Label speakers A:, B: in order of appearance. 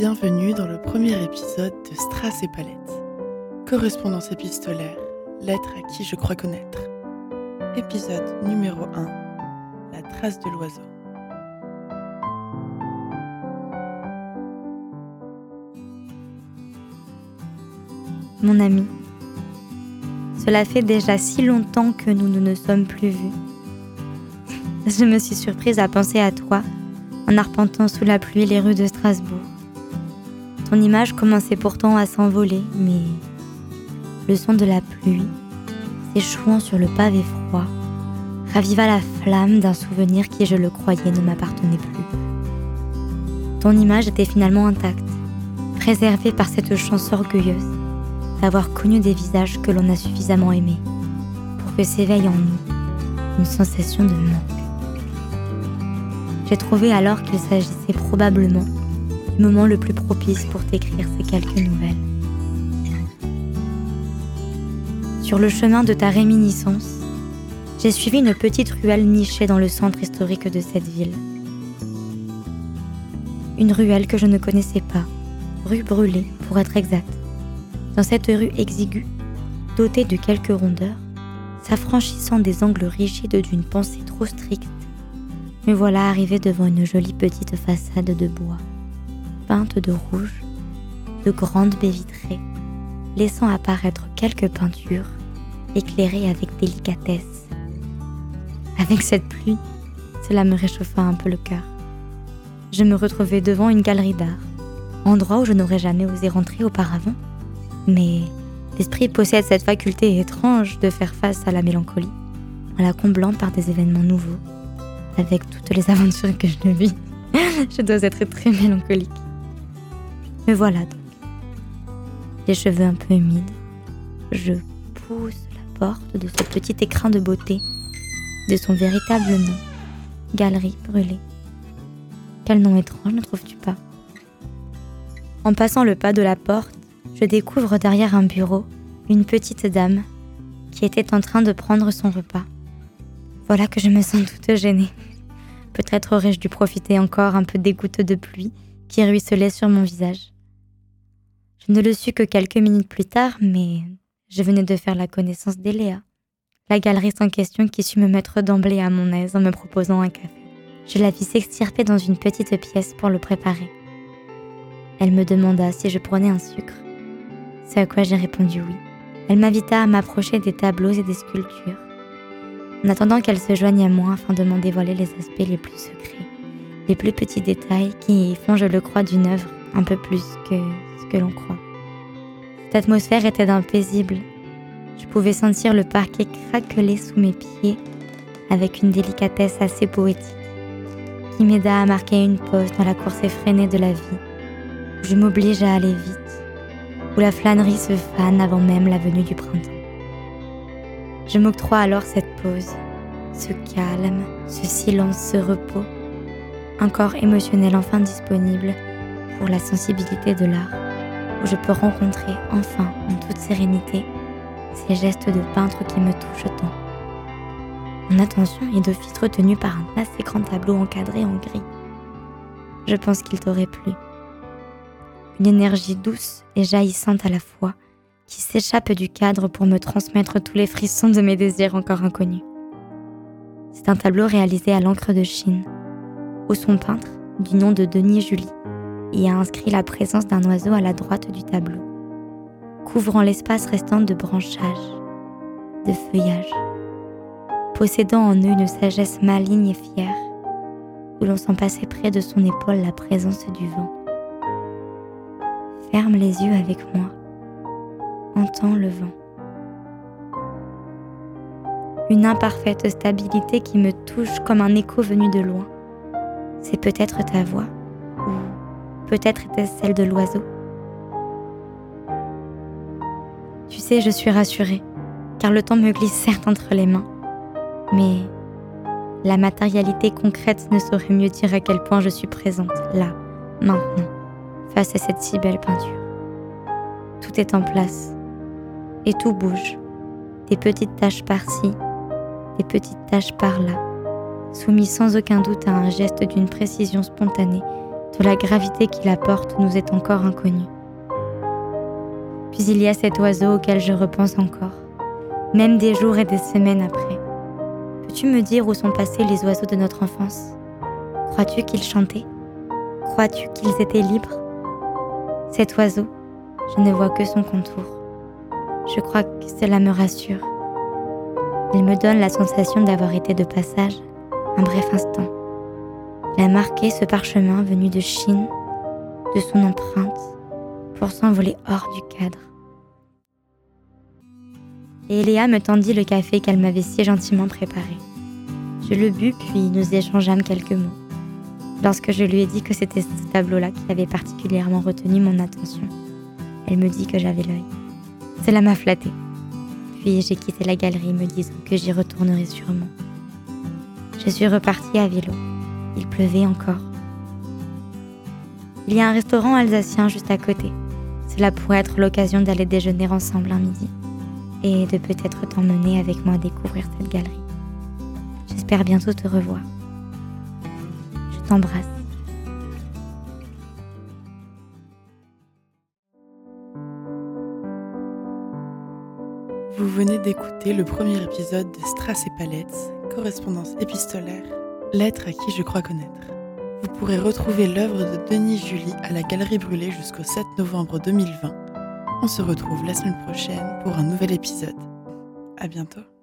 A: Bienvenue dans le premier épisode de Strass et Palette. Correspondance épistolaire, lettre à qui je crois connaître. Épisode numéro 1 La trace de l'oiseau.
B: Mon ami, cela fait déjà si longtemps que nous ne nous sommes plus vus. Je me suis surprise à penser à toi en arpentant sous la pluie les rues de Strasbourg. Ton image commençait pourtant à s'envoler, mais le son de la pluie, s'échouant sur le pavé froid, raviva la flamme d'un souvenir qui, je le croyais, ne m'appartenait plus. Ton image était finalement intacte, préservée par cette chance orgueilleuse d'avoir connu des visages que l'on a suffisamment aimés pour que s'éveille en nous une sensation de manque. J'ai trouvé alors qu'il s'agissait probablement moment le plus propice pour t'écrire ces quelques nouvelles. Sur le chemin de ta réminiscence, j'ai suivi une petite ruelle nichée dans le centre historique de cette ville. Une ruelle que je ne connaissais pas, rue Brûlée pour être exact. Dans cette rue exiguë, dotée de quelques rondeurs, s'affranchissant des angles rigides d'une pensée trop stricte, me voilà arrivé devant une jolie petite façade de bois peinte de rouge, de grandes baies vitrées, laissant apparaître quelques peintures éclairées avec délicatesse. Avec cette pluie, cela me réchauffa un peu le cœur. Je me retrouvais devant une galerie d'art, endroit où je n'aurais jamais osé rentrer auparavant. Mais l'esprit possède cette faculté étrange de faire face à la mélancolie, en la comblant par des événements nouveaux, avec toutes les aventures que je vis. je dois être très mélancolique. Me voilà donc. Les cheveux un peu humides, je pousse la porte de ce petit écrin de beauté, de son véritable nom, Galerie Brûlée. Quel nom étrange, ne trouves-tu pas? En passant le pas de la porte, je découvre derrière un bureau une petite dame qui était en train de prendre son repas. Voilà que je me sens toute gênée. Peut-être aurais-je dû profiter encore un peu des gouttes de pluie qui ruisselaient sur mon visage. Je ne le sus que quelques minutes plus tard, mais je venais de faire la connaissance d'Eléa, la galeriste en question qui sut me mettre d'emblée à mon aise en me proposant un café. Je la vis s'extirper dans une petite pièce pour le préparer. Elle me demanda si je prenais un sucre, ce à quoi j'ai répondu oui. Elle m'invita à m'approcher des tableaux et des sculptures, en attendant qu'elle se joigne à moi afin de m'en dévoiler les aspects les plus secrets, les plus petits détails qui font, je le crois, d'une œuvre un peu plus que que l'on croit. Cette atmosphère était d'un paisible. Je pouvais sentir le parquet craqueler sous mes pieds avec une délicatesse assez poétique qui m'aida à marquer une pause dans la course effrénée de la vie, je m'oblige à aller vite, où la flânerie se fane avant même la venue du printemps. Je m'octroie alors cette pause, ce calme, ce silence, ce repos, un corps émotionnel enfin disponible pour la sensibilité de l'art où je peux rencontrer enfin en toute sérénité ces gestes de peintre qui me touchent tant. Mon attention est d'office retenue par un assez grand tableau encadré en gris. Je pense qu'il t'aurait plu. Une énergie douce et jaillissante à la fois qui s'échappe du cadre pour me transmettre tous les frissons de mes désirs encore inconnus. C'est un tableau réalisé à l'encre de Chine, où son peintre, du nom de Denis Julie, et a inscrit la présence d'un oiseau à la droite du tableau, couvrant l'espace restant de branchages, de feuillages, possédant en eux une sagesse maligne et fière, où l'on sent passer près de son épaule la présence du vent. Ferme les yeux avec moi, entends le vent. Une imparfaite stabilité qui me touche comme un écho venu de loin. C'est peut-être ta voix Peut-être était-ce celle de l'oiseau. Tu sais, je suis rassurée, car le temps me glisse certes entre les mains. Mais la matérialité concrète ne saurait mieux dire à quel point je suis présente, là, maintenant, face à cette si belle peinture. Tout est en place, et tout bouge. Des petites taches par-ci, des petites taches par-là, soumis sans aucun doute à un geste d'une précision spontanée de la gravité qu'il apporte nous est encore inconnu. Puis il y a cet oiseau auquel je repense encore, même des jours et des semaines après. Peux-tu me dire où sont passés les oiseaux de notre enfance? Crois-tu qu'ils chantaient? Crois-tu qu'ils étaient libres? Cet oiseau, je ne vois que son contour. Je crois que cela me rassure. Il me donne la sensation d'avoir été de passage un bref instant. Il a marqué ce parchemin venu de Chine, de son empreinte, pour s'envoler hors du cadre. Et Léa me tendit le café qu'elle m'avait si gentiment préparé. Je le bus puis nous échangeâmes quelques mots. Lorsque je lui ai dit que c'était ce tableau-là qui avait particulièrement retenu mon attention, elle me dit que j'avais l'œil. Cela m'a flatté. Puis j'ai quitté la galerie me disant que j'y retournerai sûrement. Je suis repartie à vélo. Il pleuvait encore. Il y a un restaurant alsacien juste à côté. Cela pourrait être l'occasion d'aller déjeuner ensemble un midi et de peut-être t'emmener avec moi découvrir cette galerie. J'espère bientôt te revoir. Je t'embrasse.
A: Vous venez d'écouter le premier épisode de Strass et Palettes, correspondance épistolaire, lettre à qui je crois connaître. Vous pourrez retrouver l'œuvre de Denis Julie à la Galerie Brûlée jusqu'au 7 novembre 2020. On se retrouve la semaine prochaine pour un nouvel épisode. À bientôt.